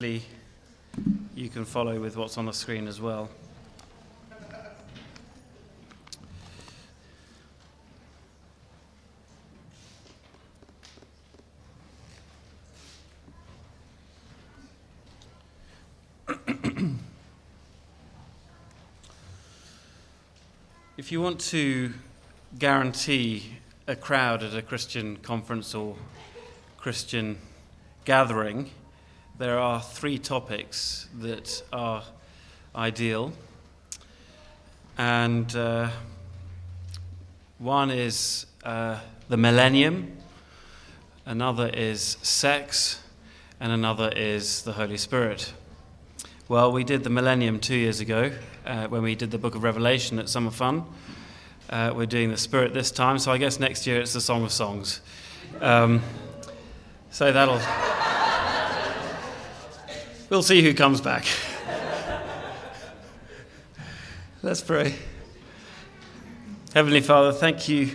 You can follow with what's on the screen as well. if you want to guarantee a crowd at a Christian conference or Christian gathering, there are three topics that are ideal. And uh, one is uh, the millennium, another is sex, and another is the Holy Spirit. Well, we did the millennium two years ago uh, when we did the book of Revelation at Summer Fun. Uh, we're doing the Spirit this time, so I guess next year it's the Song of Songs. Um, so that'll. We'll see who comes back. Let's pray. Heavenly Father, thank you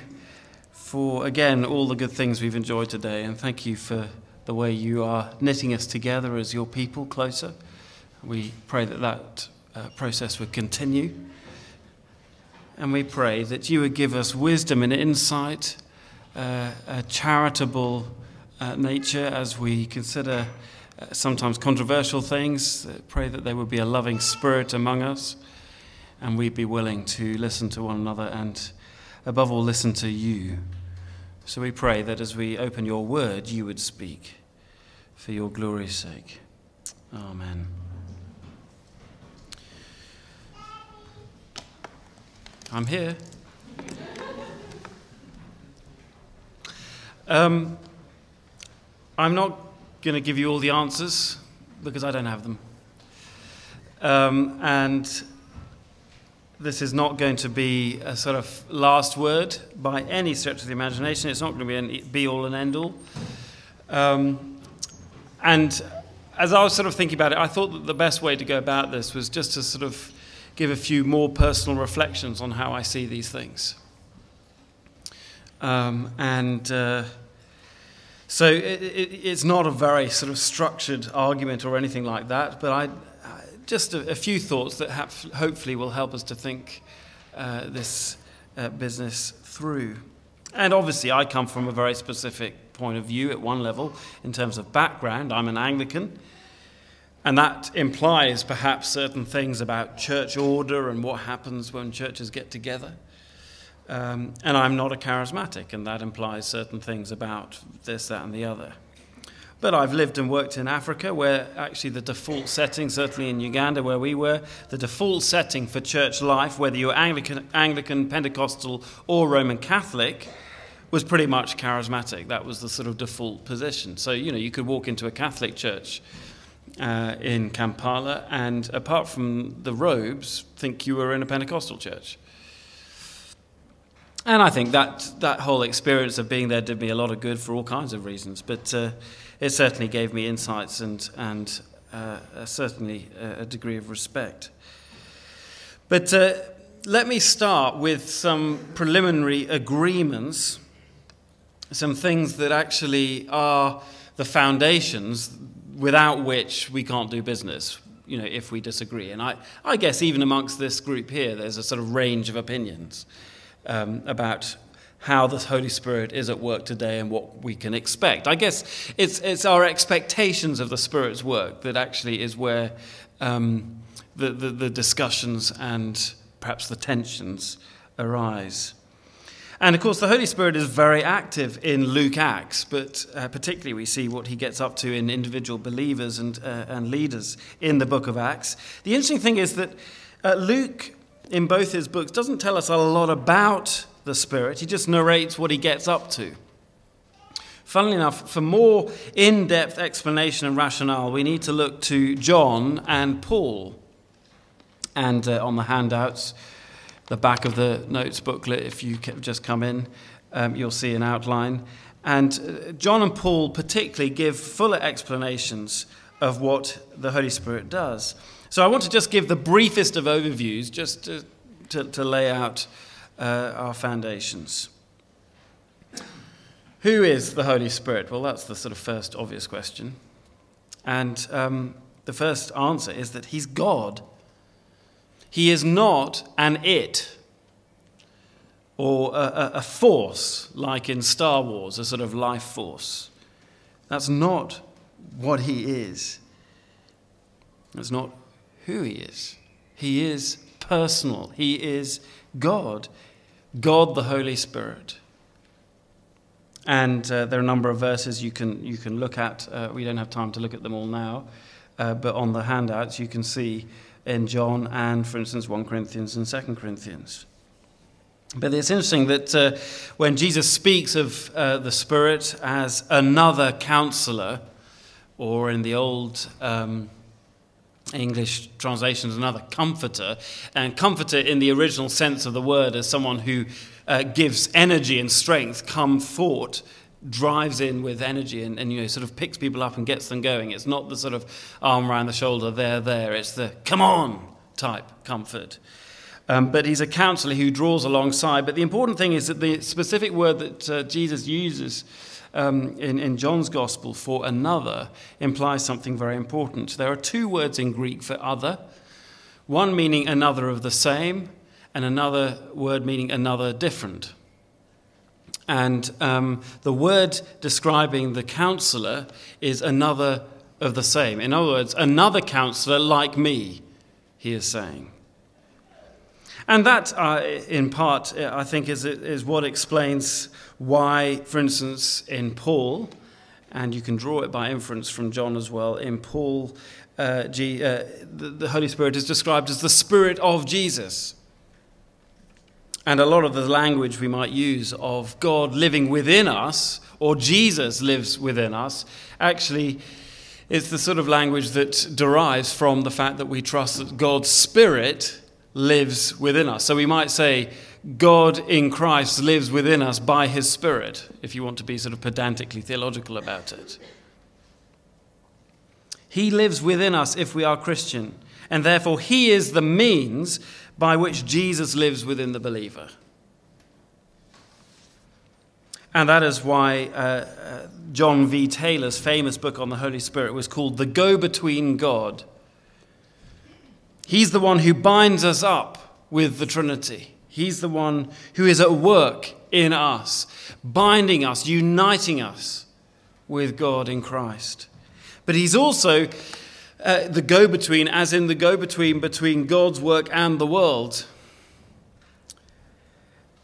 for, again, all the good things we've enjoyed today, and thank you for the way you are knitting us together as your people closer. We pray that that uh, process would continue. And we pray that you would give us wisdom and insight, uh, a charitable uh, nature as we consider sometimes controversial things. Pray that there would be a loving spirit among us and we'd be willing to listen to one another and, above all, listen to you. So we pray that as we open your word, you would speak for your glory's sake. Amen. I'm here. Um, I'm not going to give you all the answers because I don't have them. Um, and this is not going to be a sort of last word by any stretch of the imagination. It's not going to be an be all and end all. Um, and as I was sort of thinking about it, I thought that the best way to go about this was just to sort of give a few more personal reflections on how I see these things. Um, and. Uh, so it, it, it's not a very sort of structured argument or anything like that, but I, just a, a few thoughts that have, hopefully will help us to think uh, this uh, business through. And obviously, I come from a very specific point of view at one level in terms of background. I'm an Anglican. And that implies perhaps certain things about church order and what happens when churches get together. Um, and I'm not a charismatic, and that implies certain things about this, that, and the other. But I've lived and worked in Africa, where actually the default setting, certainly in Uganda where we were, the default setting for church life, whether you're Anglican, Anglican Pentecostal, or Roman Catholic, was pretty much charismatic. That was the sort of default position. So, you know, you could walk into a Catholic church uh, in Kampala and, apart from the robes, think you were in a Pentecostal church. And I think that, that whole experience of being there did me a lot of good for all kinds of reasons. But uh, it certainly gave me insights and, and uh, certainly a degree of respect. But uh, let me start with some preliminary agreements, some things that actually are the foundations without which we can't do business. You know, if we disagree. And I, I guess even amongst this group here, there's a sort of range of opinions um, about how the Holy Spirit is at work today and what we can expect. I guess it's, it's our expectations of the Spirit's work that actually is where um, the, the, the discussions and perhaps the tensions arise. And of course, the Holy Spirit is very active in Luke Acts, but uh, particularly we see what he gets up to in individual believers and, uh, and leaders in the book of Acts. The interesting thing is that uh, Luke in both his books doesn't tell us a lot about the Spirit, he just narrates what he gets up to. Funnily enough, for more in depth explanation and rationale, we need to look to John and Paul. And uh, on the handouts, the back of the notes booklet, if you just come in, um, you'll see an outline. And uh, John and Paul particularly give fuller explanations of what the Holy Spirit does. So I want to just give the briefest of overviews just to, to, to lay out uh, our foundations. Who is the Holy Spirit? Well, that's the sort of first obvious question. And um, The first answer is that he's God. He is not an it or a, a, force like in Star Wars, a sort of life force. That's not what he is. That's not who he is. He is personal, he is God, God the Holy Spirit. And uh, there are a number of verses you can, you can look at. Uh, we don't have time to look at them all now, uh, but on the handouts you can see in John and, for instance, 1 Corinthians and 2 Corinthians. But it's interesting that uh, when Jesus speaks of uh, the Spirit as another counselor, or in the old um, English translations, another comforter, and comforter in the original sense of the word as someone who uh, gives energy and strength, comfort, drives in with energy and, and, you know sort of picks people up and gets them going. It's not the sort of arm around the shoulder, there, there. It's the come on type comfort. Um, but he's a counselor who draws alongside. But the important thing is that the specific word that uh, Jesus uses um, in, in John's Gospel for another implies something very important. There are two words in Greek for other one meaning another of the same, and another word meaning another different. And um, the word describing the counselor is another of the same. In other words, another counselor like me, he is saying. And that, uh, in part, I think, is, is what explains why, for instance, in Paul, and you can draw it by inference from John as well, in Paul, uh, G, uh, the, the Holy Spirit is described as the Spirit of Jesus. And a lot of the language we might use of God living within us, or Jesus lives within us, actually is the sort of language that derives from the fact that we trust that God's Spirit lives within us. So we might say, God in Christ lives within us by his Spirit, if you want to be sort of pedantically theological about it. He lives within us if we are Christian, and therefore he is the means by which Jesus lives within the believer. And that is why uh, uh, John V. Taylor's famous book on the Holy Spirit was called The Go Between God He's the one who binds us up with the Trinity. He's the one who is at work in us, binding us, uniting us with God in Christ. But He's also uh, the go between, as in the go between between God's work and the world.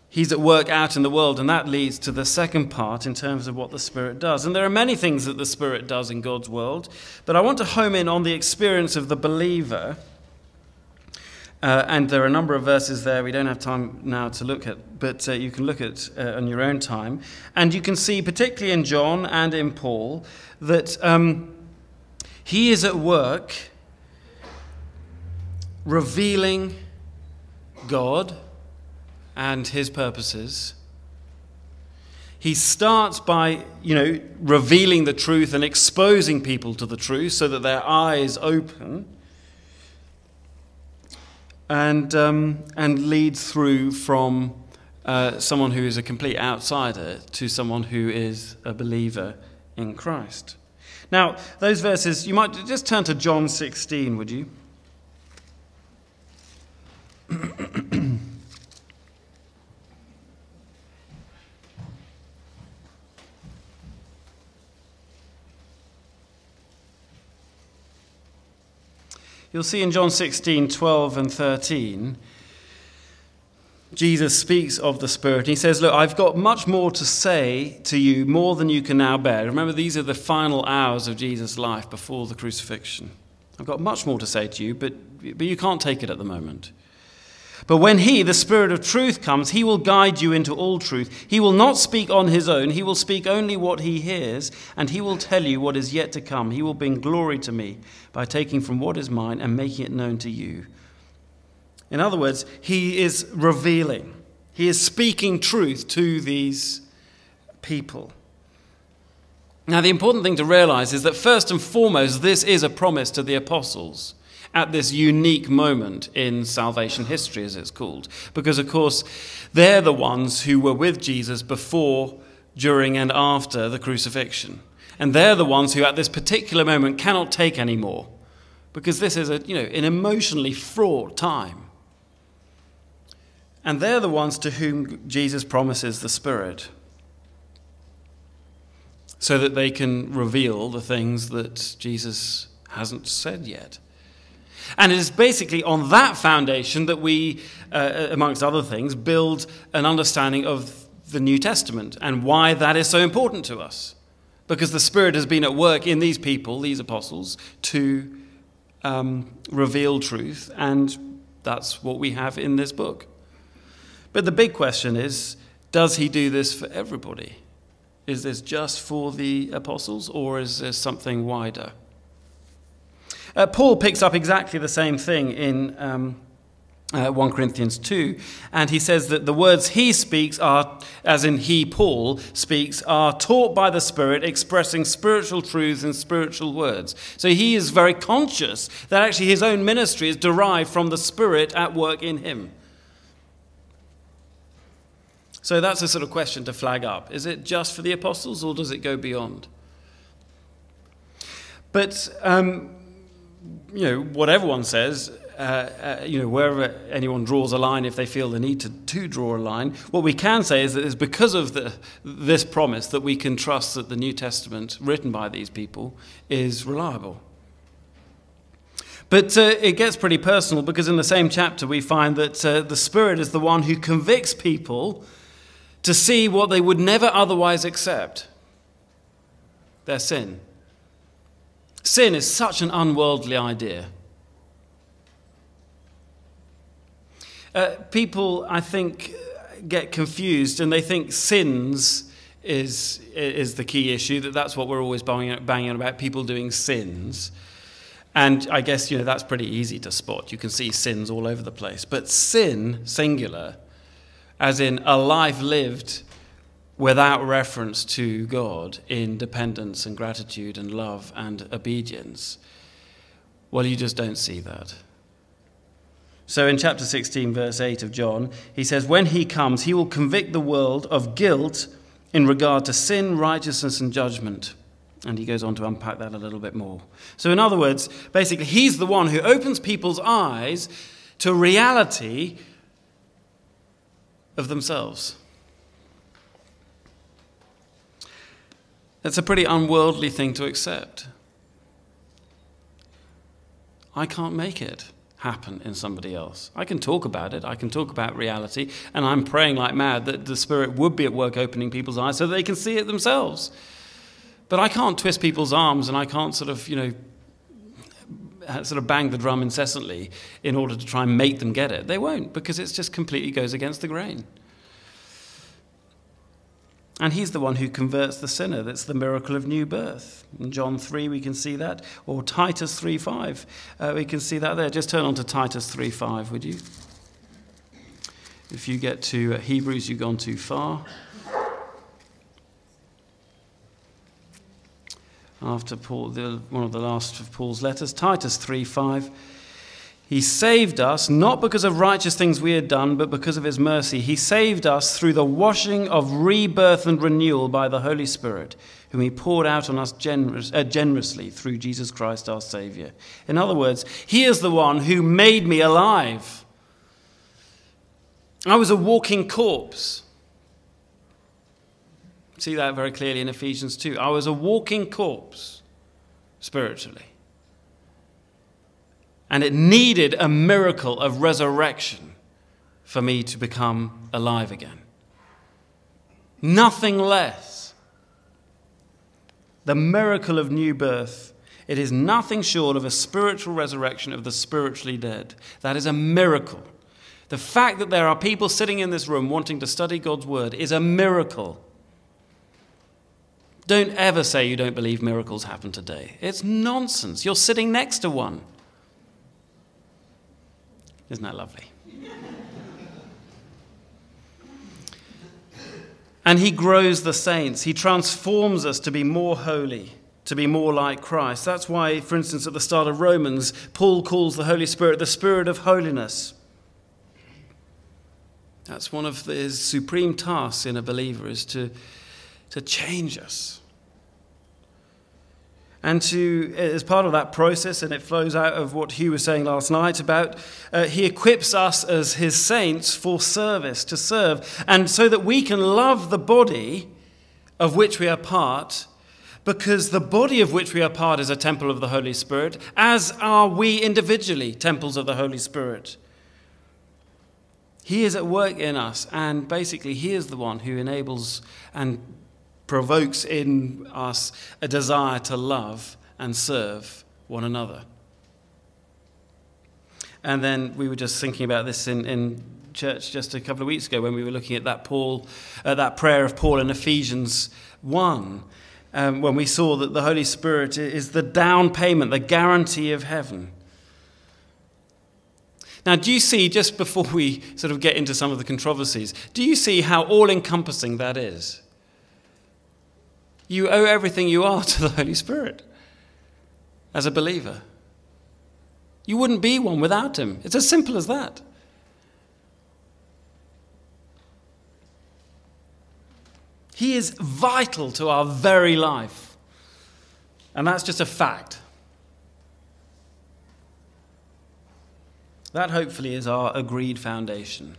He's at work out in the world, and that leads to the second part in terms of what the Spirit does. And there are many things that the Spirit does in God's world, but I want to home in on the experience of the believer uh, and there are a number of verses there we don't have time now to look at, but uh, you can look at uh, on your own time. And you can see, particularly in John and in Paul, that um, he is at work revealing God and his purposes. He starts by, you know, revealing the truth and exposing people to the truth so that their eyes open and, um, and lead through from uh, someone who is a complete outsider to someone who is a believer in Christ. Now, those verses, you might just turn to John 16, would you? You'll see in John 16, 12, and 13, Jesus speaks of the Spirit. He says, Look, I've got much more to say to you, more than you can now bear. Remember, these are the final hours of Jesus' life before the crucifixion. I've got much more to say to you, but, but you can't take it at the moment. But when He, the Spirit of truth, comes, He will guide you into all truth. He will not speak on His own, He will speak only what He hears, and He will tell you what is yet to come. He will bring glory to me by taking from what is mine and making it known to you. In other words, He is revealing, He is speaking truth to these people. Now, the important thing to realize is that first and foremost, this is a promise to the apostles at this unique moment in salvation history, as it's called. Because, of course, they're the ones who were with Jesus before, during, and after the crucifixion. And they're the ones who, at this particular moment, cannot take any more because this is a, you know, an emotionally fraught time. And they're the ones to whom Jesus promises the Spirit so that they can reveal the things that Jesus hasn't said yet. And it is basically on that foundation that we, uh, amongst other things, build an understanding of the New Testament and why that is so important to us. Because the Spirit has been at work in these people, these apostles, to um, reveal truth, and that's what we have in this book. But the big question is does he do this for everybody? Is this just for the apostles, or is there something wider? Uh, Paul picks up exactly the same thing in um, uh, 1 Corinthians 2, and he says that the words he speaks are, as in he, Paul, speaks, are taught by the Spirit, expressing spiritual truths in spiritual words. So he is very conscious that actually his own ministry is derived from the Spirit at work in him. So that's a sort of question to flag up. Is it just for the apostles or does it go beyond? But, um, you know, what everyone says, uh, uh, you know, wherever anyone draws a line, if they feel the need to, to draw a line, what we can say is that it's because of the, this promise that we can trust that the New Testament, written by these people, is reliable. But uh, it gets pretty personal because in the same chapter we find that uh, the Spirit is the one who convicts people to see what they would never otherwise accept their sin. Sin is such an unworldly idea. Uh, people, I think, get confused and they think sins is, is the key issue, that that's what we're always banging, banging about, people doing sins. And I guess, you know, that's pretty easy to spot. You can see sins all over the place. But sin, singular, as in a life lived without reference to God in dependence and gratitude and love and obedience, well, you just don't see that. So in chapter 16, verse 8 of John, he says, When he comes, he will convict the world of guilt in regard to sin, righteousness, and judgment. And he goes on to unpack that a little bit more. So, in other words, basically, he's the one who opens people's eyes to reality of themselves. It's a pretty unworldly thing to accept. I can't make it happen in somebody else. I can talk about it, I can talk about reality, and I'm praying like mad that the Spirit would be at work opening people's eyes so they can see it themselves. But I can't twist people's arms and I can't sort of, you know, sort of bang the drum incessantly in order to try and make them get it. They won't because it just completely goes against the grain. And he's the one who converts the sinner. That's the miracle of new birth. In John 3, we can see that. Or Titus 3 5, uh, we can see that there. Just turn on to Titus 3 5, would you? If you get to uh, Hebrews, you've gone too far. After Paul, the, one of the last of Paul's letters, Titus 3 5. He saved us not because of righteous things we had done, but because of his mercy. He saved us through the washing of rebirth and renewal by the Holy Spirit, whom he poured out on us generous, uh, generously through Jesus Christ our Savior. In other words, he is the one who made me alive. I was a walking corpse. See that very clearly in Ephesians 2. I was a walking corpse spiritually. And it needed a miracle of resurrection for me to become alive again. Nothing less. The miracle of new birth, it is nothing short of a spiritual resurrection of the spiritually dead. That is a miracle. The fact that there are people sitting in this room wanting to study God's word is a miracle. Don't ever say you don't believe miracles happen today. It's nonsense. You're sitting next to one. Isn't that lovely? and he grows the saints. He transforms us to be more holy, to be more like Christ. That's why, for instance, at the start of Romans, Paul calls the Holy Spirit the Spirit of holiness. That's one of his supreme tasks in a believer is to, to change us And to, as part of that process, and it flows out of what Hugh was saying last night about, uh, he equips us as his saints for service, to serve, and so that we can love the body of which we are part, because the body of which we are part is a temple of the Holy Spirit, as are we individually temples of the Holy Spirit. He is at work in us, and basically, He is the one who enables and provokes in us a desire to love and serve one another. And then we were just thinking about this in, in church just a couple of weeks ago when we were looking at that Paul, uh, that prayer of Paul in Ephesians 1, um, when we saw that the Holy Spirit is the down payment, the guarantee of heaven. Now, do you see, just before we sort of get into some of the controversies, do you see how all encompassing that is? You owe everything you are to the Holy Spirit as a believer. You wouldn't be one without Him. It's as simple as that. He is vital to our very life. And that's just a fact. That hopefully is our agreed foundation.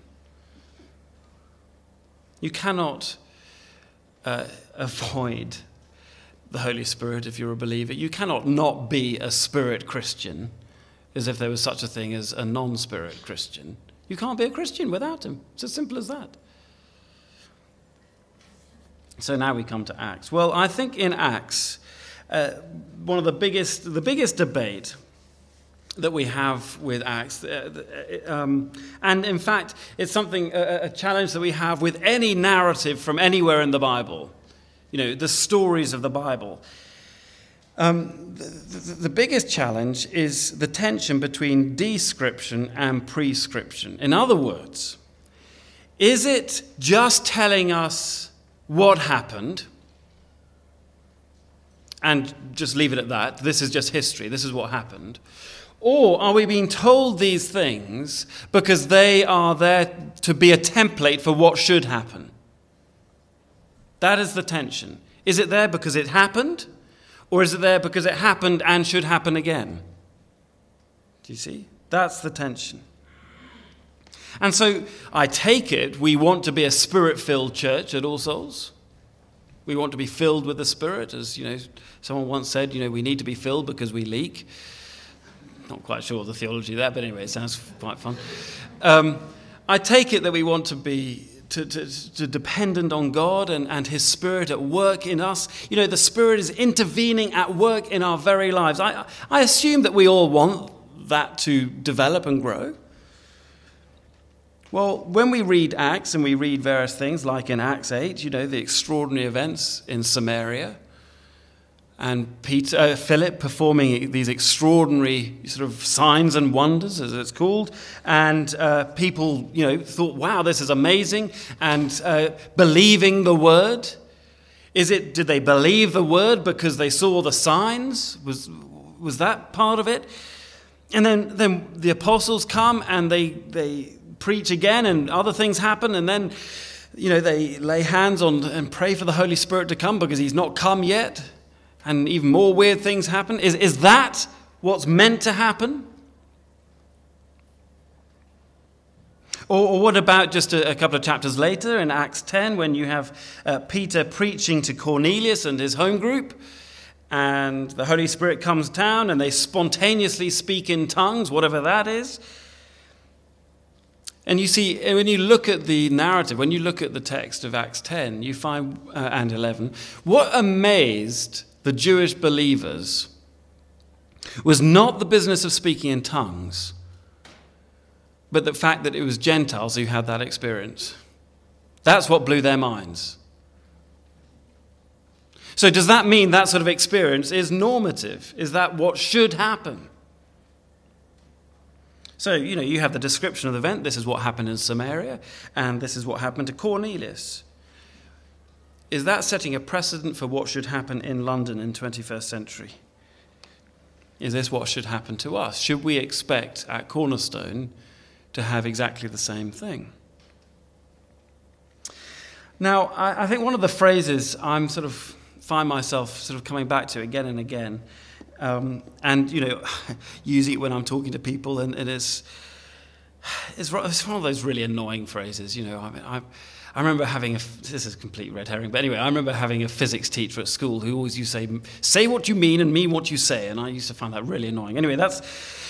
You cannot uh, avoid the Holy Spirit if you're a believer. You cannot not be a spirit Christian as if there was such a thing as a non spirit Christian. You can't be a Christian without him. It's as simple as that. So now we come to Acts. Well, I think in Acts, uh, one of the biggest, the biggest debate that we have with Acts. Uh, uh, um, and in fact, it's something, a, a, challenge that we have with any narrative from anywhere in the Bible, you know, the stories of the Bible. Um, the, the, the biggest challenge is the tension between description and prescription. In other words, is it just telling us what happened? And just leave it at that. This is just history. This is what happened. Or are we being told these things because they are there to be a template for what should happen? That is the tension. Is it there because it happened? Or is it there because it happened and should happen again? Do you see? That's the tension. And so I take it we want to be a spirit filled church at All Souls. We want to be filled with the Spirit, as you know, someone once said, you know, we need to be filled because we leak. Not quite sure of the theology there, but anyway, it sounds quite fun. Um, I take it that we want to be to, to, to, dependent on God and, and His Spirit at work in us. You know, the Spirit is intervening at work in our very lives. I, I assume that we all want that to develop and grow. Well, when we read Acts and we read various things, like in Acts 8, you know, the extraordinary events in Samaria, and Peter, uh, Philip performing these extraordinary sort of signs and wonders, as it's called. And uh, people, you know, thought, wow, this is amazing, and uh, believing the word. Is it, did they believe the word because they saw the signs? Was, was that part of it? And then, then the apostles come and they, they preach again, and other things happen, and then, you know, they lay hands on and pray for the Holy Spirit to come because he's not come yet and even more weird things happen? Is, is that what's meant to happen? Or, or what about just a, a, couple of chapters later in Acts 10 when you have uh, Peter preaching to Cornelius and his home group? And the Holy Spirit comes down and they spontaneously speak in tongues, whatever that is. And you see, when you look at the narrative, when you look at the text of Acts 10, you find, uh, and 11, what amazed the Jewish believers was not the business of speaking in tongues, but the fact that it was Gentiles who had that experience. That's what blew their minds. So, does that mean that sort of experience is normative? Is that what should happen? So, you know, you have the description of the event. This is what happened in Samaria, and this is what happened to Cornelius. Is that setting a precedent for what should happen in London in 21st century? Is this what should happen to us? Should we expect at Cornerstone to have exactly the same thing? Now, I, think one of the phrases I'm sort of find myself sort of coming back to again and again. Um, and, you know, use it when I'm talking to people, and, and it's, it's, it's, one of those really annoying phrases, you know. I, mean, I, I remember having a, this is a complete red herring, but anyway, I remember having a physics teacher at school who always used to say, say what you mean and mean what you say, and I used to find that really annoying. Anyway, that's,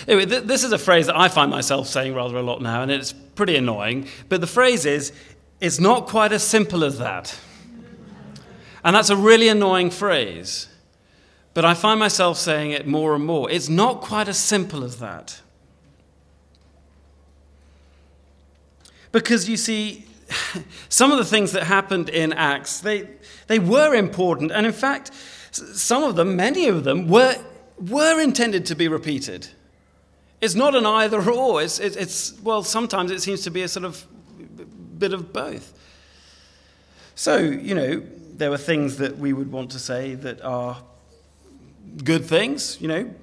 anyway, th- this is a phrase that I find myself saying rather a lot now, and it's pretty annoying, but the phrase is, it's not quite as simple as that. And that's a really annoying phrase. But I find myself saying it more and more. It's not quite as simple as that. Because you see, some of the things that happened in Acts, they, they were important. And in fact, some of them, many of them, were, were intended to be repeated. It's not an either or. It's, it's, well, sometimes it seems to be a sort of bit of both. So, you know, there were things that we would want to say that are good things, you know,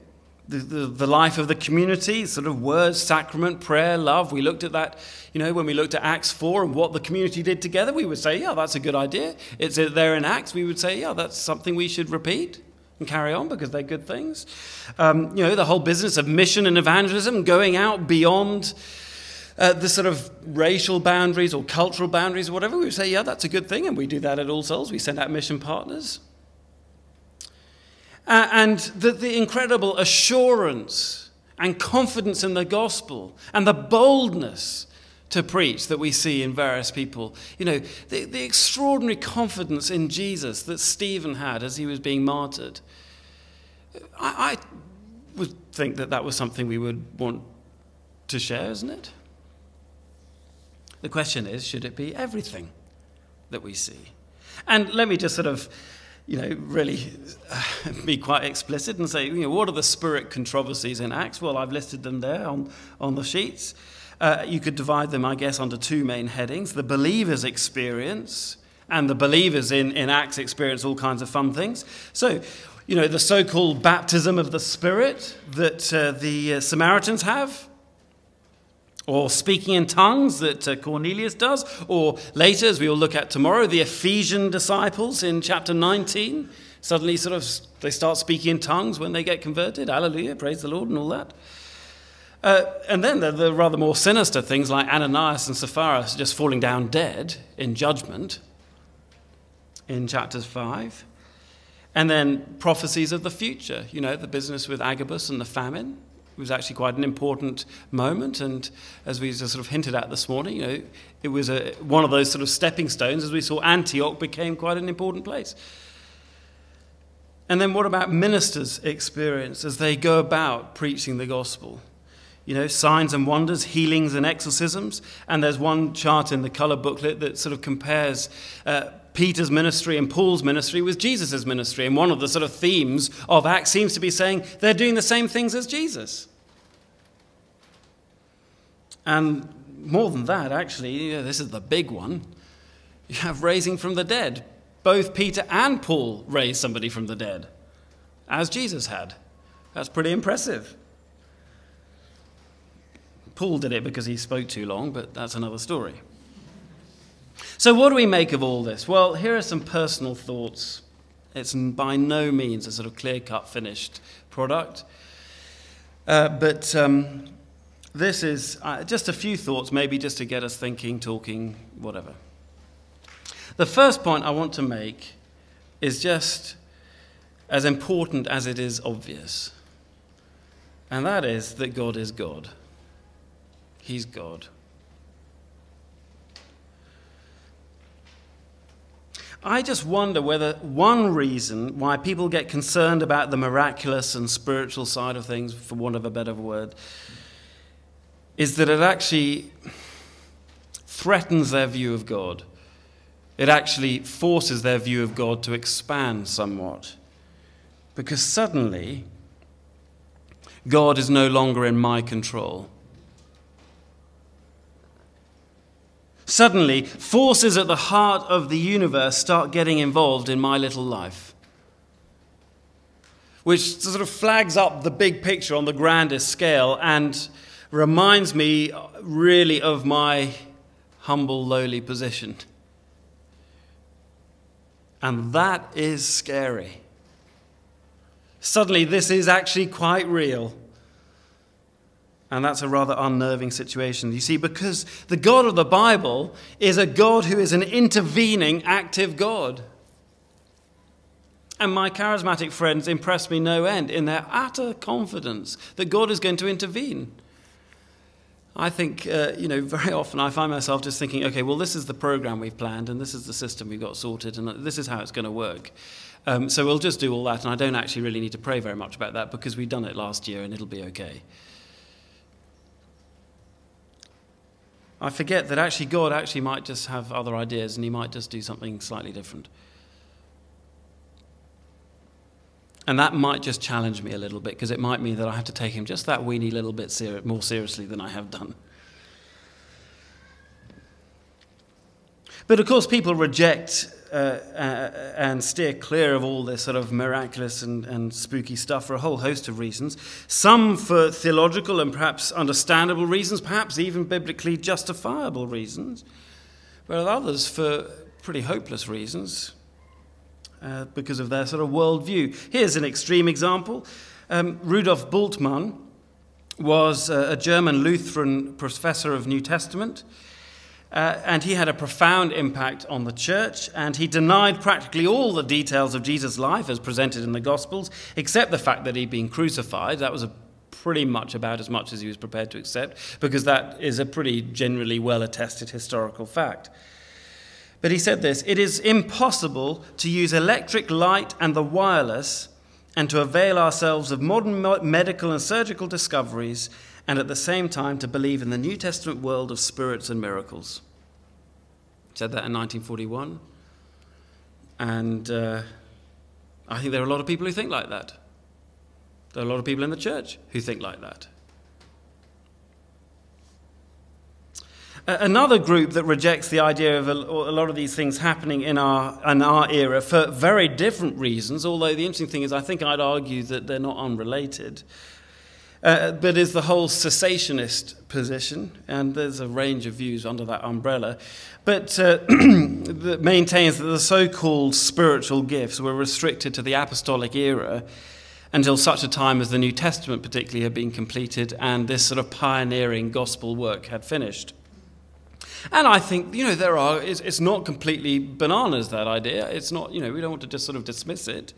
the, the, the, life of the community, sort of words, sacrament, prayer, love. We looked at that, you know, when we looked at Acts 4 and what the community did together, we would say, yeah, that's a good idea. It's there in Acts, we would say, yeah, that's something we should repeat and carry on because they're good things. Um, you know, the whole business of mission and evangelism, going out beyond uh, the sort of racial boundaries or cultural boundaries or whatever, we would say, yeah, that's a good thing, and we do that at All Souls. We send out mission partners. Uh, and the, the incredible assurance and confidence in the gospel and the boldness to preach that we see in various people. You know, the, the extraordinary confidence in Jesus that Stephen had as he was being martyred. I, I would think that that was something we would want to share, isn't it? The question is should it be everything that we see? And let me just sort of you know, really uh, be quite explicit and say, you know, what are the spirit controversies in Acts? Well, I've listed them there on, on the sheets. Uh, you could divide them, I guess, under two main headings the believer's experience, and the believers in, in Acts experience all kinds of fun things. So, you know, the so called baptism of the Spirit that uh, the uh, Samaritans have, or speaking in tongues that uh, Cornelius does, or later, as we will look at tomorrow, the Ephesian disciples in chapter 19 suddenly sort of they start speaking in tongues when they get converted. Hallelujah, praise the Lord, and all that. Uh, and then the, the, rather more sinister things like Ananias and Sapphira just falling down dead in judgment in chapters 5. And then prophecies of the future, you know, the business with Agabus and the famine was actually quite an important moment, and as we sort of hinted at this morning, you know, it was a, one of those sort of stepping stones as we saw Antioch became quite an important place. And then what about ministers' experience as they go about preaching the gospel? You know, signs and wonders, healings and exorcisms. And there's one chart in the color booklet that sort of compares uh, Peter's ministry and Paul's ministry with Jesus' ministry. And one of the sort of themes of Acts seems to be saying they're doing the same things as Jesus. And more than that, actually, this is the big one. You have raising from the dead. Both Peter and Paul raised somebody from the dead, as Jesus had. That's pretty impressive. Paul did it because he spoke too long, but that's another story. So, what do we make of all this? Well, here are some personal thoughts. It's by no means a sort of clear cut, finished product. Uh, but um, this is uh, just a few thoughts, maybe just to get us thinking, talking, whatever. The first point I want to make is just as important as it is obvious, and that is that God is God. He's God. I just wonder whether one reason why people get concerned about the miraculous and spiritual side of things, for want of a better word, is that it actually threatens their view of God. It actually forces their view of God to expand somewhat. Because suddenly, God is no longer in my control. Suddenly, forces at the heart of the universe start getting involved in my little life, which sort of flags up the big picture on the grandest scale and reminds me really of my humble, lowly position. And that is scary. Suddenly, this is actually quite real. And that's a rather unnerving situation. You see, because the God of the Bible is a God who is an intervening, active God. And my charismatic friends impress me no end in their utter confidence that God is going to intervene. I think, uh, you know, very often I find myself just thinking, okay, well, this is the program we've planned, and this is the system we've got sorted, and this is how it's going to work. Um, so we'll just do all that, and I don't actually really need to pray very much about that because we've done it last year and it'll be okay. I forget that actually God actually might just have other ideas and he might just do something slightly different. And that might just challenge me a little bit because it might mean that I have to take him just that weeny little bit ser- more seriously than I have done. But of course, people reject uh, uh, and steer clear of all this sort of miraculous and, and spooky stuff for a whole host of reasons. Some for theological and perhaps understandable reasons, perhaps even biblically justifiable reasons, but others for pretty hopeless reasons uh, because of their sort of worldview. Here's an extreme example um, Rudolf Bultmann was uh, a German Lutheran professor of New Testament. Uh, and he had a profound impact on the church, and he denied practically all the details of Jesus' life as presented in the Gospels, except the fact that he'd been crucified. That was pretty much about as much as he was prepared to accept, because that is a pretty generally well attested historical fact. But he said this It is impossible to use electric light and the wireless and to avail ourselves of modern medical and surgical discoveries and at the same time to believe in the New Testament world of spirits and miracles. Said that in 1941. And uh, I think there are a lot of people who think like that. There are a lot of people in the church who think like that. Another group that rejects the idea of a, lot of these things happening in our, in our era for very different reasons, although the interesting thing is, I think I'd argue that they're not unrelated, uh, but is the whole cessationist position, and there's a range of views under that umbrella, but uh, that maintains that the so called spiritual gifts were restricted to the apostolic era until such a time as the New Testament, particularly, had been completed and this sort of pioneering gospel work had finished. And I think, you know, there are, it's, it's, not completely bananas, that idea. It's not, you know, we don't want to just sort of dismiss it.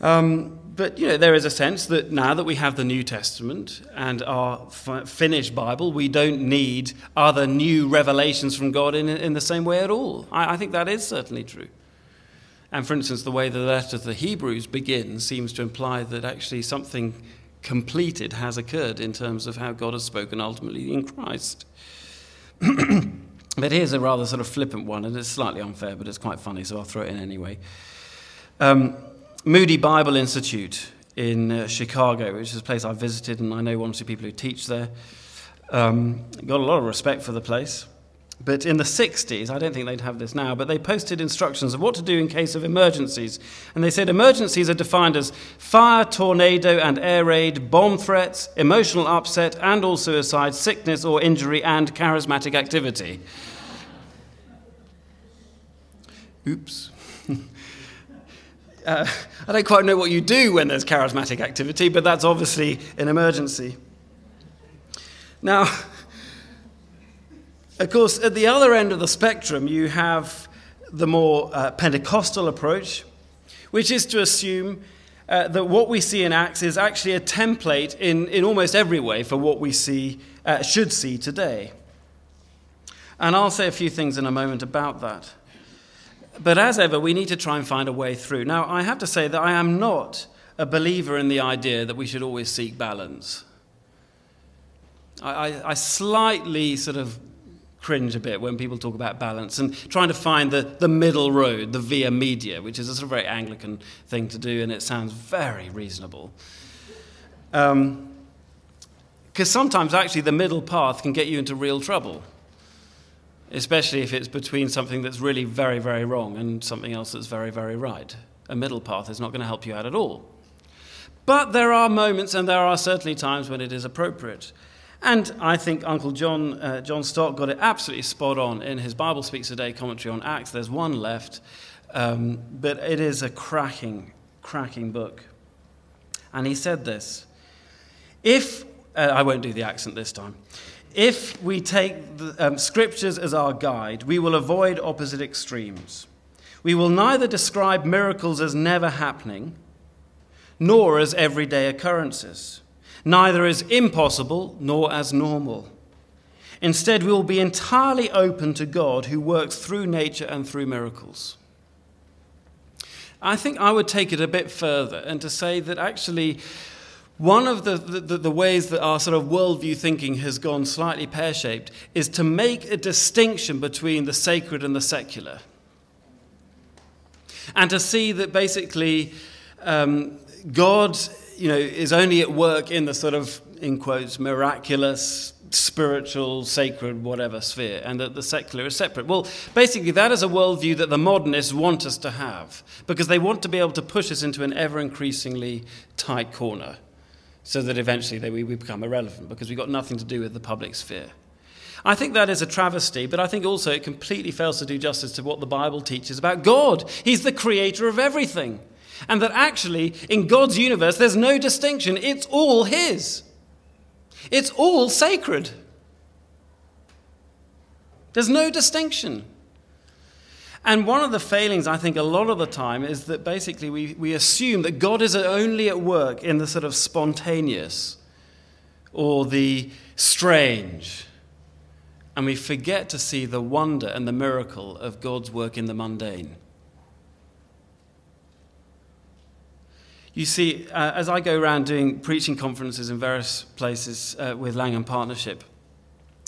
Um, but, you know, there is a sense that now that we have the New Testament and our f- finished Bible, we don't need other new revelations from God in, in the same way at all. I, I think that is certainly true. And for instance, the way the letter to the Hebrews begins seems to imply that actually something completed has occurred in terms of how God has spoken ultimately in Christ. but here's a rather sort of flippant one, and it's slightly unfair, but it's quite funny, so I'll throw it in anyway. Um, Moody Bible Institute in uh, Chicago, which is a place I visited, and I know one or two people who teach there. Um, got a lot of respect for the place. But in the 60s, I don't think they'd have this now, but they posted instructions of what to do in case of emergencies. And they said emergencies are defined as fire, tornado, and air raid, bomb threats, emotional upset, and all suicide, sickness or injury, and charismatic activity. Oops. Uh, I don't quite know what you do when there's charismatic activity, but that's obviously an emergency. Now, of course, at the other end of the spectrum, you have the more uh, Pentecostal approach, which is to assume uh, that what we see in Acts is actually a template in, in almost every way for what we see, uh, should see today. And I'll say a few things in a moment about that. But as ever, we need to try and find a way through. Now, I have to say that I am not a believer in the idea that we should always seek balance. I, I, I slightly sort of cringe a bit when people talk about balance and trying to find the, the middle road, the via media, which is a sort of very Anglican thing to do, and it sounds very reasonable. Because um, sometimes actually the middle path can get you into real trouble, especially if it's between something that's really very, very wrong and something else that's very, very right. A middle path is not going to help you out at all. But there are moments, and there are certainly times when it is appropriate. And I think Uncle John, uh, John Stott got it absolutely spot on in his Bible Speaks Today commentary on Acts. There's one left. Um, but it is a cracking, cracking book. And he said this If, uh, I won't do the accent this time, if we take the, um, scriptures as our guide, we will avoid opposite extremes. We will neither describe miracles as never happening nor as everyday occurrences, neither as impossible nor as normal. Instead, we will be entirely open to God who works through nature and through miracles. I think I would take it a bit further and to say that actually, one of the, the, the, ways that our sort of worldview thinking has gone slightly pear shaped is to make a distinction between the sacred and the secular. And to see that basically um, God you know, is only at work in the sort of, in quotes, miraculous, spiritual, sacred, whatever sphere, and that the secular is separate. Well, basically, that is a worldview that the modernists want us to have because they want to be able to push us into an ever increasingly tight corner so that eventually they, we, we become irrelevant because we've got nothing to do with the public sphere. I think that is a travesty, but I think also it completely fails to do justice to what the Bible teaches about God. He's the creator of everything. And that actually, in God's universe, there's no distinction. It's all His, it's all sacred. There's no distinction. And one of the failings, I think, a lot of the time is that basically we, we assume that God is only at work in the sort of spontaneous or the strange. And we forget to see the wonder and the miracle of God's work in the mundane. You see, uh, as I go around doing preaching conferences in various places uh, with Langham Partnership,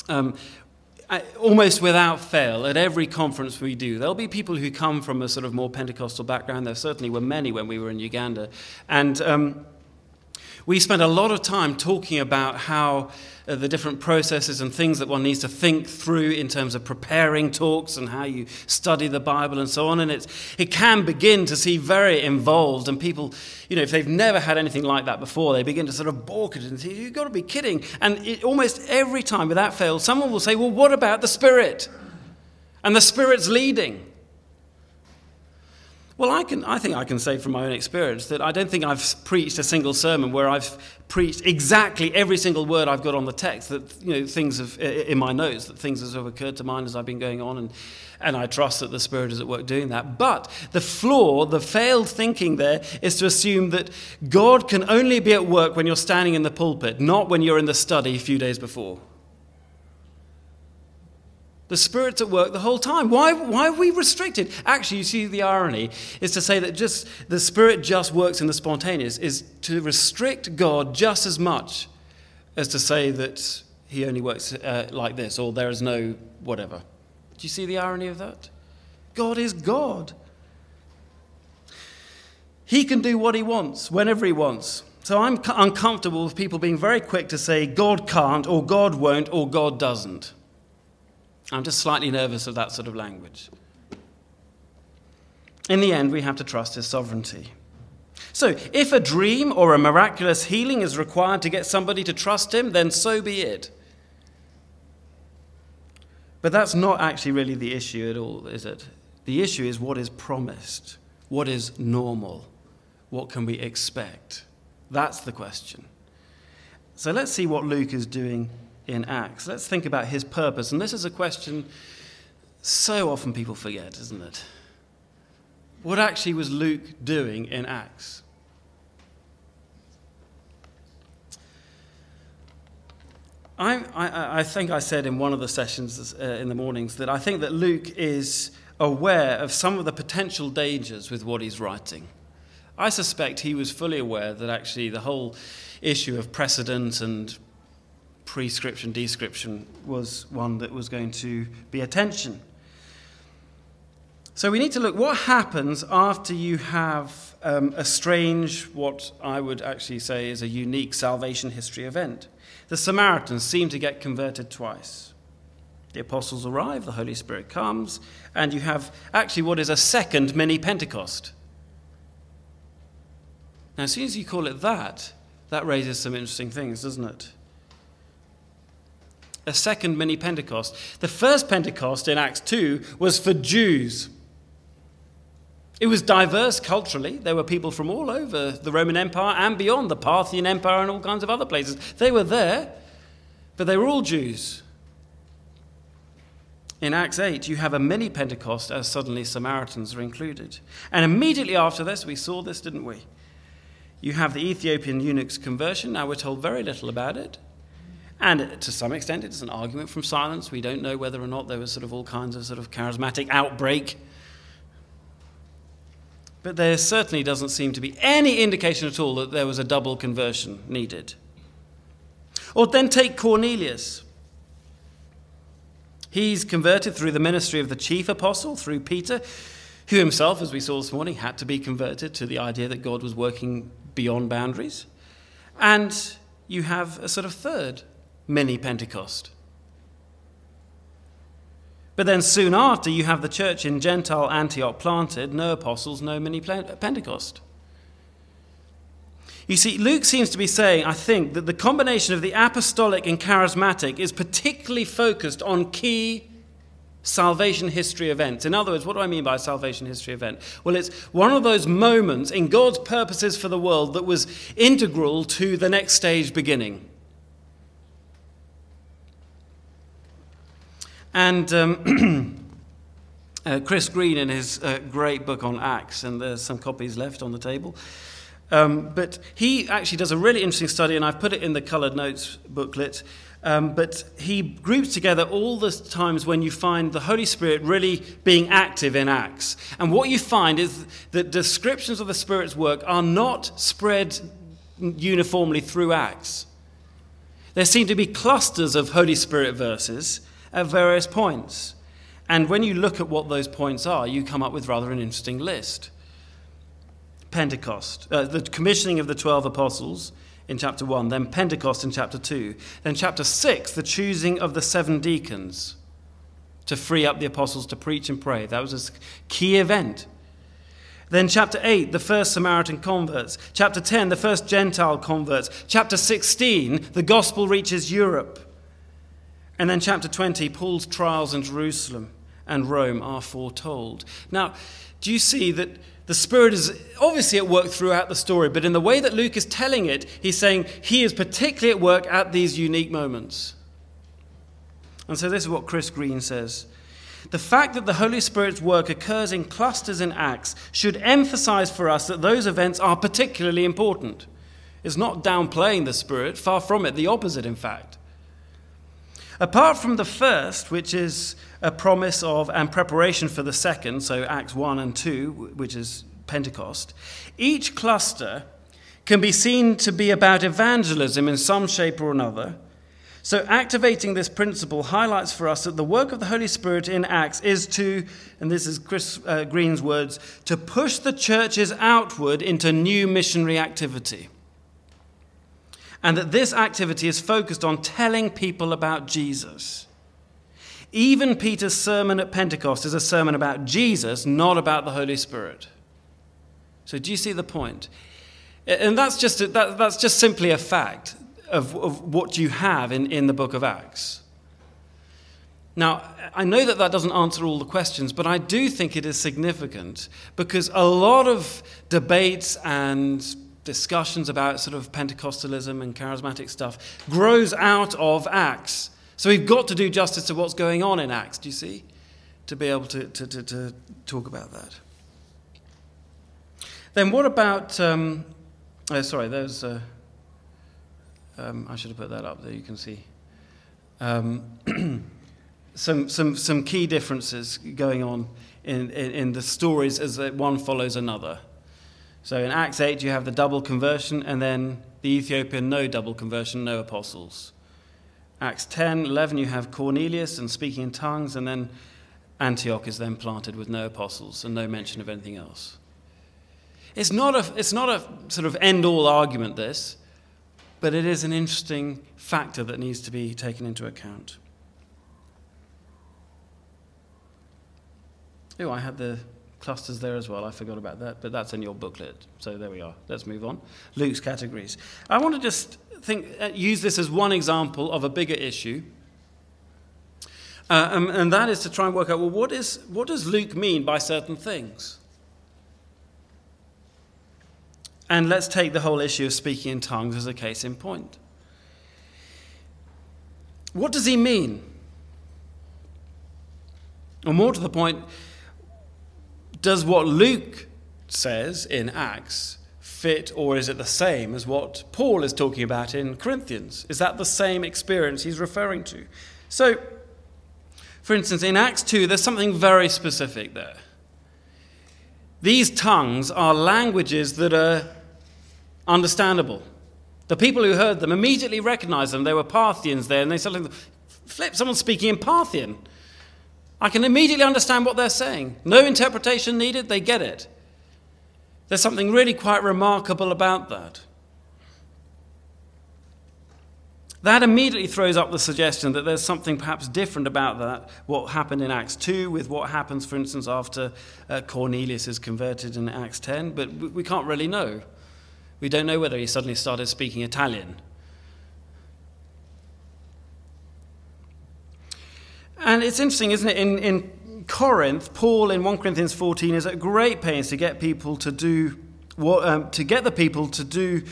um, almost without fail, at every conference we do, there'll be people who come from a sort of more Pentecostal background. There certainly were many when we were in Uganda. And um, we spent a lot of time talking about how uh, the different processes and things that one needs to think through in terms of preparing talks and how you study the Bible and so on. And it's, it can begin to seem very involved, and people, you know, if they've never had anything like that before, they begin to sort of balk at it and say, You've got to be kidding. And it, almost every time, without fail, someone will say, Well, what about the Spirit? And the Spirit's leading. Well, I, can, I think I can say from my own experience that I don't think I've preached a single sermon where I've preached exactly every single word I've got on the text, that, you know, things have, in my notes, that things have occurred to mind as I've been going on, and, and I trust that the Spirit is at work doing that. But the flaw, the failed thinking there, is to assume that God can only be at work when you're standing in the pulpit, not when you're in the study a few days before. The Spirit's at work the whole time. Why, why are we restricted? Actually, you see, the irony is to say that just the Spirit just works in the spontaneous, is to restrict God just as much as to say that He only works uh, like this or there is no whatever. Do you see the irony of that? God is God. He can do what He wants, whenever He wants. So I'm uncomfortable with people being very quick to say God can't, or God won't, or God doesn't. I'm just slightly nervous of that sort of language. In the end, we have to trust his sovereignty. So, if a dream or a miraculous healing is required to get somebody to trust him, then so be it. But that's not actually really the issue at all, is it? The issue is what is promised, what is normal, what can we expect? That's the question. So, let's see what Luke is doing in Acts. Let's think about his purpose. And this is a question so often people forget, isn't it? What actually was Luke doing in Acts? I, I, think I said in one of the sessions uh, in the mornings that I think that Luke is aware of some of the potential dangers with what he's writing. I suspect he was fully aware that actually the whole issue of precedent and prescription, description was one that was going to be attention. So we need to look what happens after you have um, a strange, what I would actually say is a unique salvation history event. The Samaritans seem to get converted twice. The apostles arrive, the Holy Spirit comes, and you have actually what is a second mini Pentecost. Now, as soon as you call it that, that raises some interesting things, doesn't it? A second mini Pentecost. The first Pentecost in Acts 2 was for Jews. It was diverse culturally. There were people from all over the Roman Empire and beyond, the Parthian Empire and all kinds of other places. They were there, but they were all Jews. In Acts 8, you have a mini Pentecost as suddenly Samaritans are included. And immediately after this, we saw this, didn't we? You have the Ethiopian eunuch's conversion. Now, we're told very little about it. And to some extent, it's an argument from silence. We don't know whether or not there was sort of all kinds of sort of charismatic outbreak. But there certainly doesn't seem to be any indication at all that there was a double conversion needed. Or then take Cornelius. He's converted through the ministry of the chief apostle, through Peter, who himself, as we saw this morning, had to be converted to the idea that God was working beyond boundaries. And you have a sort of third mini Pentecost. But then soon after, you have the church in Gentile Antioch planted, no apostles, no mini Pentecost. You see, Luke seems to be saying, I think, that the combination of the apostolic and charismatic is particularly focused on key salvation history events. In other words, what do I mean by a salvation history event? Well, it's one of those moments in God's purposes for the world that was integral to the next stage beginning. And um, uh, Chris Green, in his uh, great book on Acts, and there's some copies left on the table, um, but he actually does a really interesting study, and I've put it in the coloured notes booklet. Um, but he groups together all the times when you find the Holy Spirit really being active in Acts. And what you find is that descriptions of the Spirit's work are not spread uniformly through Acts. There seem to be clusters of Holy Spirit verses at various points. And when you look at what those points are, you come up with rather an interesting list. Pentecost, uh, the commissioning of the 12 apostles in chapter 1, then Pentecost in chapter 2, then chapter 6, the choosing of the seven deacons to free up the apostles to preach and pray. That was a key event. Then, chapter 8, the first Samaritan converts. Chapter 10, the first Gentile converts. Chapter 16, the gospel reaches Europe. And then, chapter 20, Paul's trials in Jerusalem and Rome are foretold. Now, do you see that the Spirit is obviously at work throughout the story, but in the way that Luke is telling it, he's saying he is particularly at work at these unique moments. And so, this is what Chris Green says. The fact that the Holy Spirit's work occurs in clusters in Acts should emphasize for us that those events are particularly important. It's not downplaying the Spirit, far from it, the opposite, in fact. Apart from the first, which is a promise of and preparation for the second, so Acts 1 and 2, which is Pentecost, each cluster can be seen to be about evangelism in some shape or another. So, activating this principle highlights for us that the work of the Holy Spirit in Acts is to, and this is Chris uh, Green's words, to push the churches outward into new missionary activity and that this activity is focused on telling people about Jesus. Even Peter's sermon at Pentecost is a sermon about Jesus, not about the Holy Spirit. So, do you see the point? And that's just, that, that's just simply a fact of, of what you have in, in the book of Acts. Now, I know that that doesn't answer all the questions, but I do think it is significant because a lot of debates and discussions about sort of Pentecostalism and charismatic stuff grows out of Acts. So we've got to do justice to what's going on in Acts, do you see? To be able to, to, to, to talk about that. Then what about. Um, oh, sorry, there's. Uh, um, I should have put that up there, you can see. Um, some, some, some key differences going on in, in, in the stories as one follows another. So in Acts 8, you have the double conversion, and then the Ethiopian, no double conversion, no apostles. Acts 10, 11, you have Cornelius and speaking in tongues, and then Antioch is then planted with no apostles and no mention of anything else. It's not a, it's not a sort of end all argument, this, but it is an interesting factor that needs to be taken into account. Oh, I had the clusters there as well. I forgot about that, but that's in your booklet. So there we are. Let's move on. Luke's categories. I want to just think, uh, use this as one example of a bigger issue. Uh, and, and that is to try and work out well, what, is, what does Luke mean by certain things? And let's take the whole issue of speaking in tongues as a case in point. What does he mean? Or more to the point, does what Luke says in Acts fit, or is it the same as what Paul is talking about in Corinthians? Is that the same experience he's referring to? So, for instance, in Acts 2, there's something very specific there. These tongues are languages that are understandable. The people who heard them immediately recognized them. They were Parthians there, and they said, Flip, someone's speaking in Parthian. I can immediately understand what they're saying. No interpretation needed, they get it. There's something really quite remarkable about that. That immediately throws up the suggestion that there's something perhaps different about that, what happened in Acts 2 with what happens, for instance, after uh, Cornelius is converted in Acts 10, but we can't really know. We don't know whether he suddenly started speaking Italian. And it's interesting, isn't it? In, in Corinth, Paul in 1 Corinthians 14 is at great pains to get people to do what, um, to get the people to do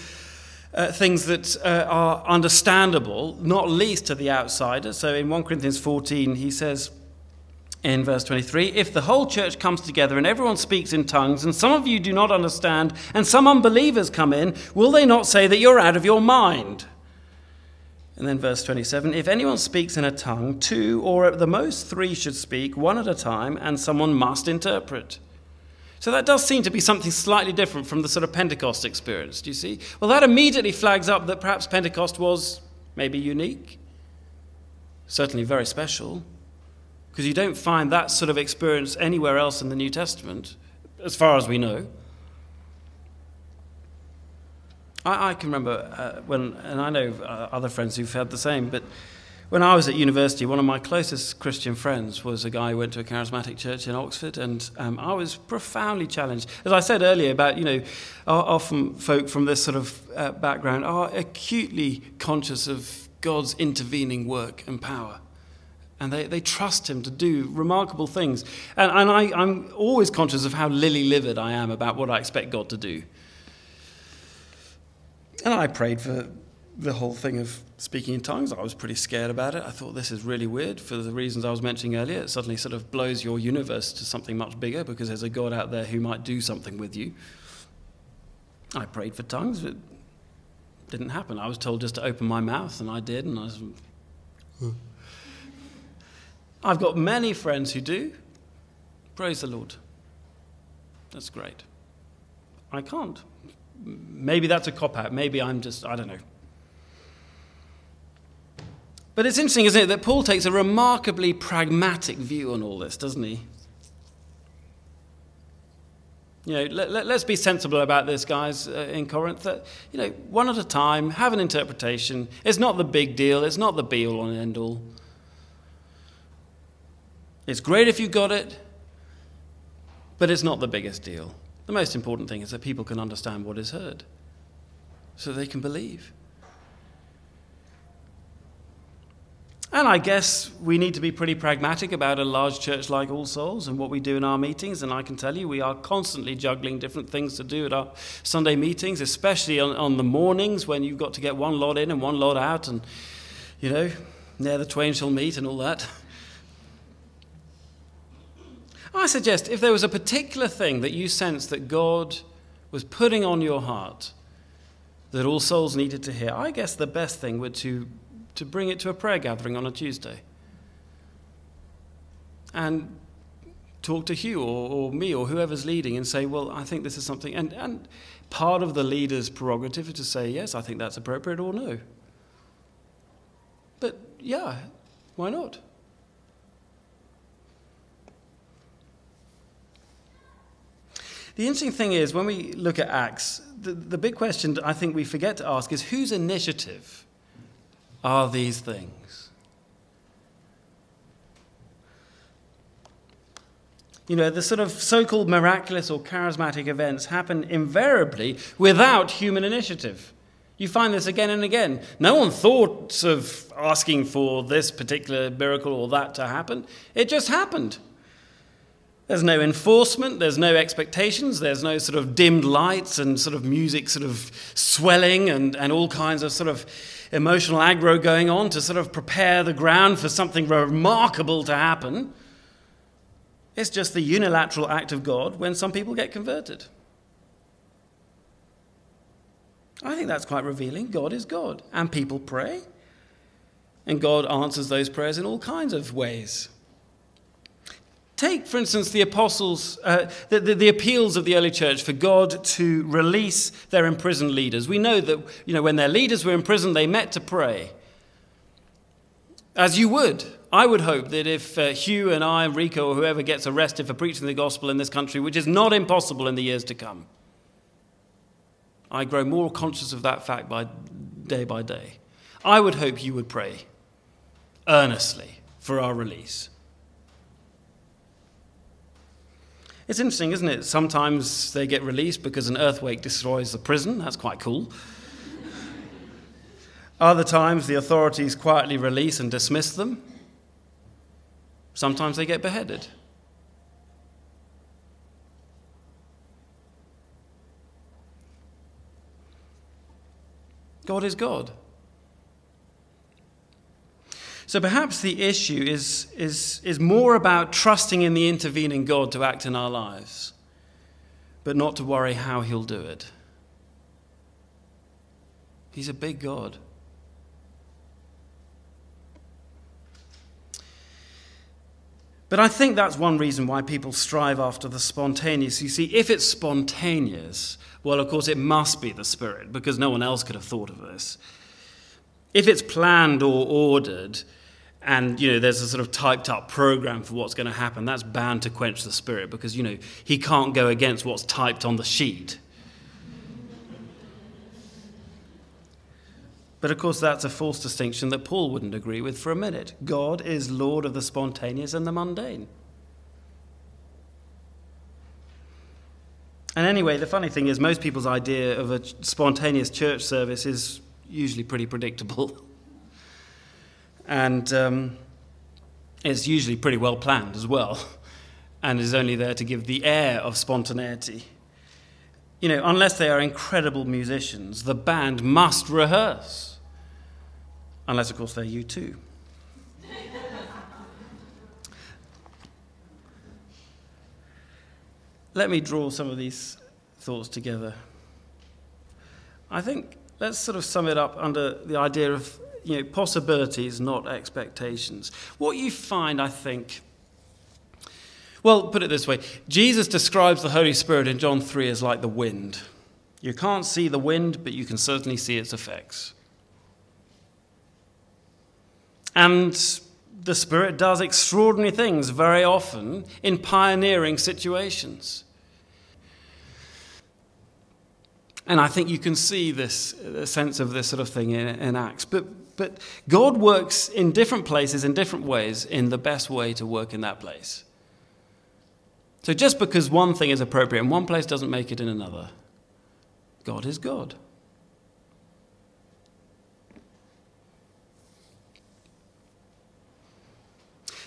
uh, things that uh, are understandable, not least to the outsider. So in 1 Corinthians 14, he says in verse 23 If the whole church comes together and everyone speaks in tongues, and some of you do not understand, and some unbelievers come in, will they not say that you're out of your mind? And then verse 27 If anyone speaks in a tongue, two or at the most three should speak, one at a time, and someone must interpret. So that does seem to be something slightly different from the sort of Pentecost experience, do you see? Well, that immediately flags up that perhaps Pentecost was maybe unique, certainly very special, because you don't find that sort of experience anywhere else in the New Testament, as far as we know. I, I can remember uh, when, and I know uh, other friends who've had the same, but when I was at university, one of my closest Christian friends was a guy who went to a charismatic church in Oxford, and um, I was profoundly challenged. As I said earlier, about, you know, often folk from this sort of uh, background are acutely conscious of God's intervening work and power. And they, they trust him to do remarkable things. And, and I, I'm always conscious of how lily livered I am about what I expect God to do. And I prayed for the whole thing of speaking in tongues. I was pretty scared about it. I thought this is really weird for the reasons I was mentioning earlier. It suddenly sort of blows your universe to something much bigger because there's a God out there who might do something with you. I prayed for tongues. It didn't happen. I was told just to open my mouth, and I did. And I was. Hmm. I've got many friends who do. Praise the Lord. That's great. I can't. Maybe that's a cop out. Maybe I'm just, I don't know. But it's interesting, isn't it, that Paul takes a remarkably pragmatic view on all this, doesn't he? You know, let, us be sensible about this, guys, uh, in Corinth. That, you know, one at a time, have an interpretation. It's not the big deal, it's not the be all and end all. It's great if you got it, but it's not the biggest deal. The most important thing is that people can understand what is heard so they can believe. And I guess we need to be pretty pragmatic about a large church like All Souls and what we do in our meetings. And I can tell you, we are constantly juggling different things to do at our Sunday meetings, especially on, on the mornings when you've got to get one lot in and one lot out, and, you know, there the twain shall meet and all that. I suggest if there was a particular thing that you sensed that God was putting on your heart that all souls needed to hear, I guess the best thing would to to bring it to a prayer gathering on a Tuesday and talk to Hugh or, or, me or whoever's leading and say, well, I think this is something. And, and part of the leader's prerogative is to say, yes, I think that's appropriate or no. But yeah, why not? The interesting thing is, when we look at Acts, the, the big question I think we forget to ask is whose initiative are these things? You know, the sort of so called miraculous or charismatic events happen invariably without human initiative. You find this again and again. No one thought of asking for this particular miracle or that to happen, it just happened. There's no enforcement, there's no expectations, there's no sort of dimmed lights and sort of music sort of swelling and, and all kinds of sort of emotional aggro going on to sort of prepare the ground for something remarkable to happen. It's just the unilateral act of God when some people get converted. I think that's quite revealing. God is God, and people pray, and God answers those prayers in all kinds of ways. Take, for instance, the apostles, uh, the, the, the, appeals of the early church for God to release their imprisoned leaders. We know that you know, when their leaders were in prison, they met to pray. As you would. I would hope that if uh, Hugh and I, Rico, or whoever gets arrested for preaching the gospel in this country, which is not impossible in the years to come, I grow more conscious of that fact by day by day. I would hope you would pray earnestly for our release. It's interesting, isn't it? Sometimes they get released because an earthquake destroys the prison. That's quite cool. Other times, the authorities quietly release and dismiss them. Sometimes they get beheaded. God is God. So perhaps the issue is, is, is more about trusting in the intervening God to act in our lives, but not to worry how he'll do it. He's a big God. But I think that's one reason why people strive after the spontaneous. You see, if it's spontaneous, well, of course, it must be the Spirit, because no one else could have thought of this. If it's planned or ordered, and you know there's a sort of typed up program for what's going to happen. That's bound to quench the spirit because you know he can't go against what's typed on the sheet. But of course that's a false distinction that paul wouldn't agree with for a minute. God is lord of the spontaneous and the mundane. And anyway the funny thing is most people's idea of a spontaneous church service is usually pretty predictable and um, it's usually pretty well planned as well, and is only there to give the air of spontaneity. You know, unless they are incredible musicians, the band must rehearse. Unless, of course, they're U2. Let me draw some of these thoughts together. I think let's sort of sum it up under the idea of you know, possibilities, not expectations. What you find, I think, well, put it this way Jesus describes the Holy Spirit in John 3 as like the wind. You can't see the wind, but you can certainly see its effects. And the Spirit does extraordinary things very often in pioneering situations. And I think you can see this sense of this sort of thing in, in Acts. But but God works in different places, in different ways, in the best way to work in that place. So just because one thing is appropriate in one place doesn't make it in another. God is God.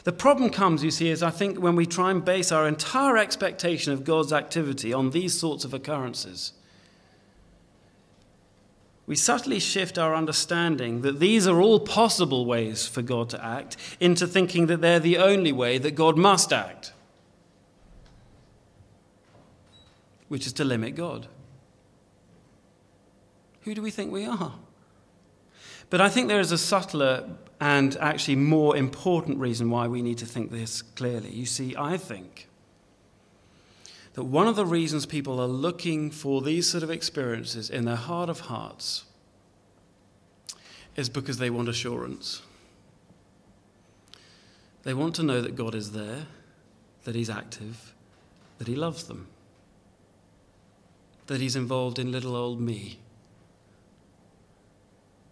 The problem comes, you see, is I think when we try and base our entire expectation of God's activity on these sorts of occurrences we subtly shift our understanding that these are all possible ways for God to act into thinking that they're the only way that God must act, which is to limit God. Who do we think we are? But I think there is a subtler and actually more important reason why we need to think this clearly. You see, I think that one of the reasons people are looking for these sort of experiences in their heart of hearts is because they want assurance. They want to know that God is there, that He's active, that He loves them, that He's involved in little old me.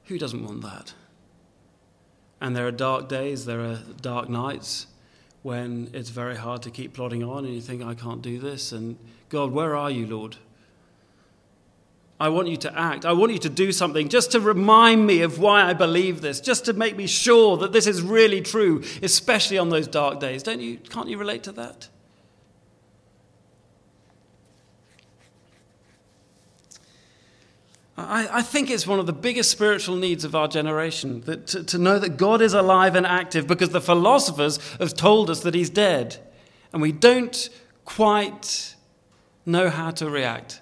Who doesn't want that? And there are dark days, there are dark nights, when it's very hard to keep plodding on and you think, I can't do this. And God, where are you, Lord? I want you to act. I want you to do something just to remind me of why I believe this, just to make me sure that this is really true, especially on those dark days. Don't you, can't you relate to that? I, I, think it's one of the biggest spiritual needs of our generation that, to, to know that God is alive and active because the philosophers have told us that he's dead. And we don't quite know how to react.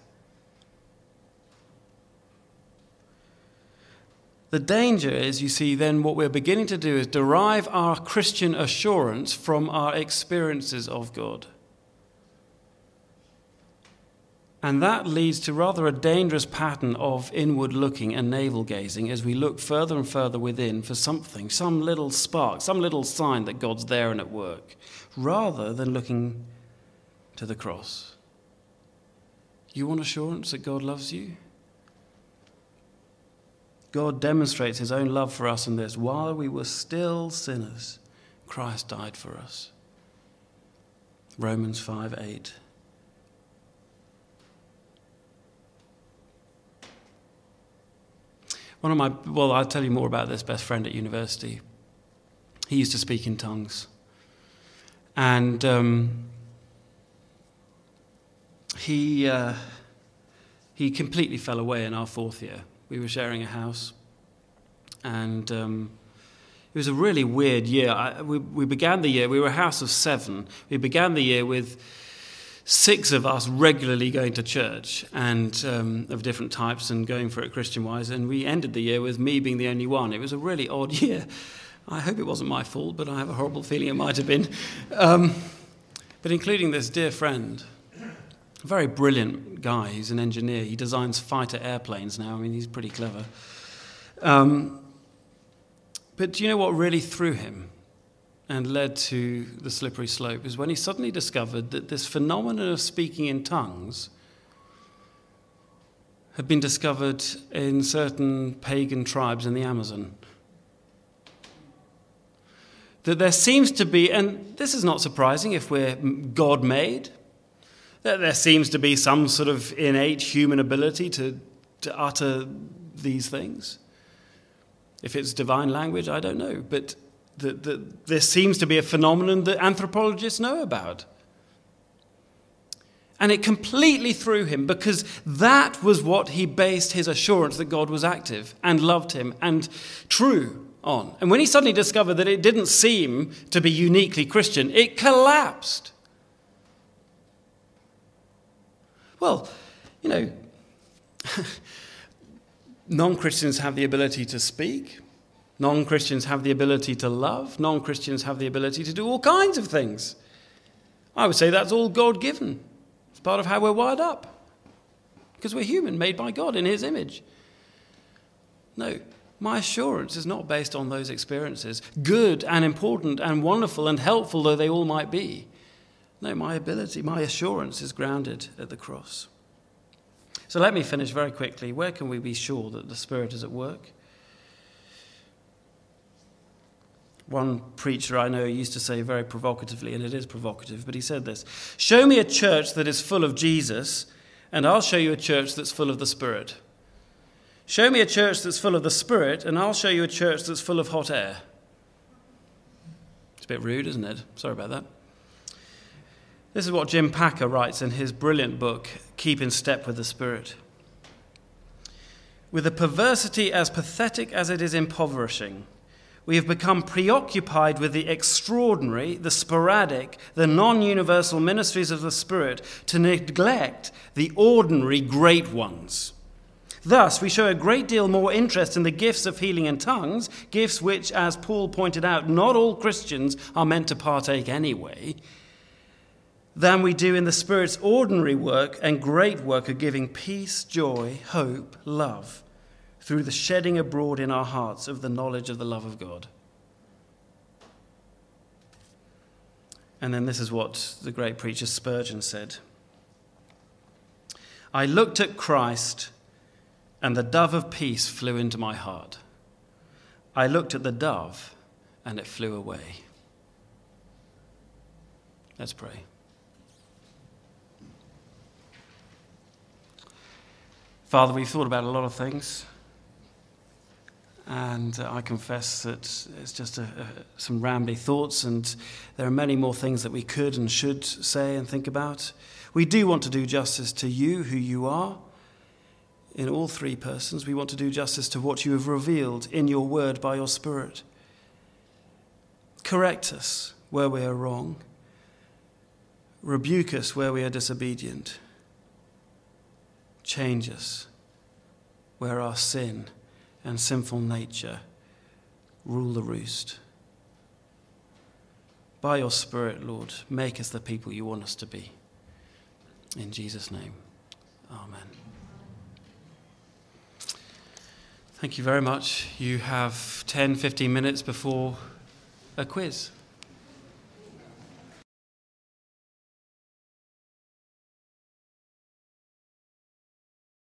The danger is, you see, then what we're beginning to do is derive our Christian assurance from our experiences of God. And that leads to rather a dangerous pattern of inward looking and navel gazing as we look further and further within for something, some little spark, some little sign that God's there and at work, rather than looking to the cross. You want assurance that God loves you? God demonstrates his own love for us in this. While we were still sinners, Christ died for us. Romans 5 8. One of my, well, I'll tell you more about this best friend at university. He used to speak in tongues. And um, he, uh, he completely fell away in our fourth year. We were sharing a house. And um, it was a really weird year. I, we, we began the year, we were a house of seven. We began the year with six of us regularly going to church and um, of different types and going for it Christian wise. And we ended the year with me being the only one. It was a really odd year. I hope it wasn't my fault, but I have a horrible feeling it might have been. Um, but including this dear friend, a very brilliant guy. He's an engineer. He designs fighter airplanes now. I mean, he's pretty clever. Um, but do you know what really threw him? And led to the slippery slope is when he suddenly discovered that this phenomenon of speaking in tongues had been discovered in certain pagan tribes in the Amazon. That there seems to be, and this is not surprising if we're God made, that there seems to be some sort of innate human ability to, to utter these things. If it's divine language, I don't know. But that, that seems to be a phenomenon that anthropologists know about. And it completely threw him because that was what he based his assurance that God was active and loved him and true on. And when he suddenly discovered that it didn't seem to be uniquely Christian, it collapsed. Well, you know, non Christians have the ability to speak, Non Christians have the ability to love. Non Christians have the ability to do all kinds of things. I would say that's all God given. It's part of how we're wired up. Because we're human, made by God in His image. No, my assurance is not based on those experiences, good and important and wonderful and helpful though they all might be. No, my ability, my assurance is grounded at the cross. So let me finish very quickly. Where can we be sure that the Spirit is at work? One preacher I know used to say very provocatively, and it is provocative, but he said this Show me a church that is full of Jesus, and I'll show you a church that's full of the Spirit. Show me a church that's full of the Spirit, and I'll show you a church that's full of hot air. It's a bit rude, isn't it? Sorry about that. This is what Jim Packer writes in his brilliant book, Keep in Step with the Spirit. With a perversity as pathetic as it is impoverishing, we have become preoccupied with the extraordinary, the sporadic, the non universal ministries of the Spirit to neglect the ordinary great ones. Thus, we show a great deal more interest in the gifts of healing and tongues, gifts which, as Paul pointed out, not all Christians are meant to partake anyway, than we do in the Spirit's ordinary work and great work of giving peace, joy, hope, love through the shedding abroad in our hearts of the knowledge of the love of God. And then this is what the great preacher Spurgeon said I looked at Christ, and the dove of peace flew into my heart. I looked at the dove, and it flew away. Let's pray. Father, we've thought about a lot of things. And uh, I confess that it's just a, a, some rambly thoughts, and there are many more things that we could and should say and think about. We do want to do justice to you, who you are, in all three persons. We want to do justice to what you have revealed in your word by your Spirit. Correct us where we are wrong, rebuke us where we are disobedient, change us where our sin and sinful nature rule the roost. By your Spirit, Lord, make us the people you want us to be. In Jesus' name, Amen. Thank you very much. You have 10, 15 minutes before a quiz.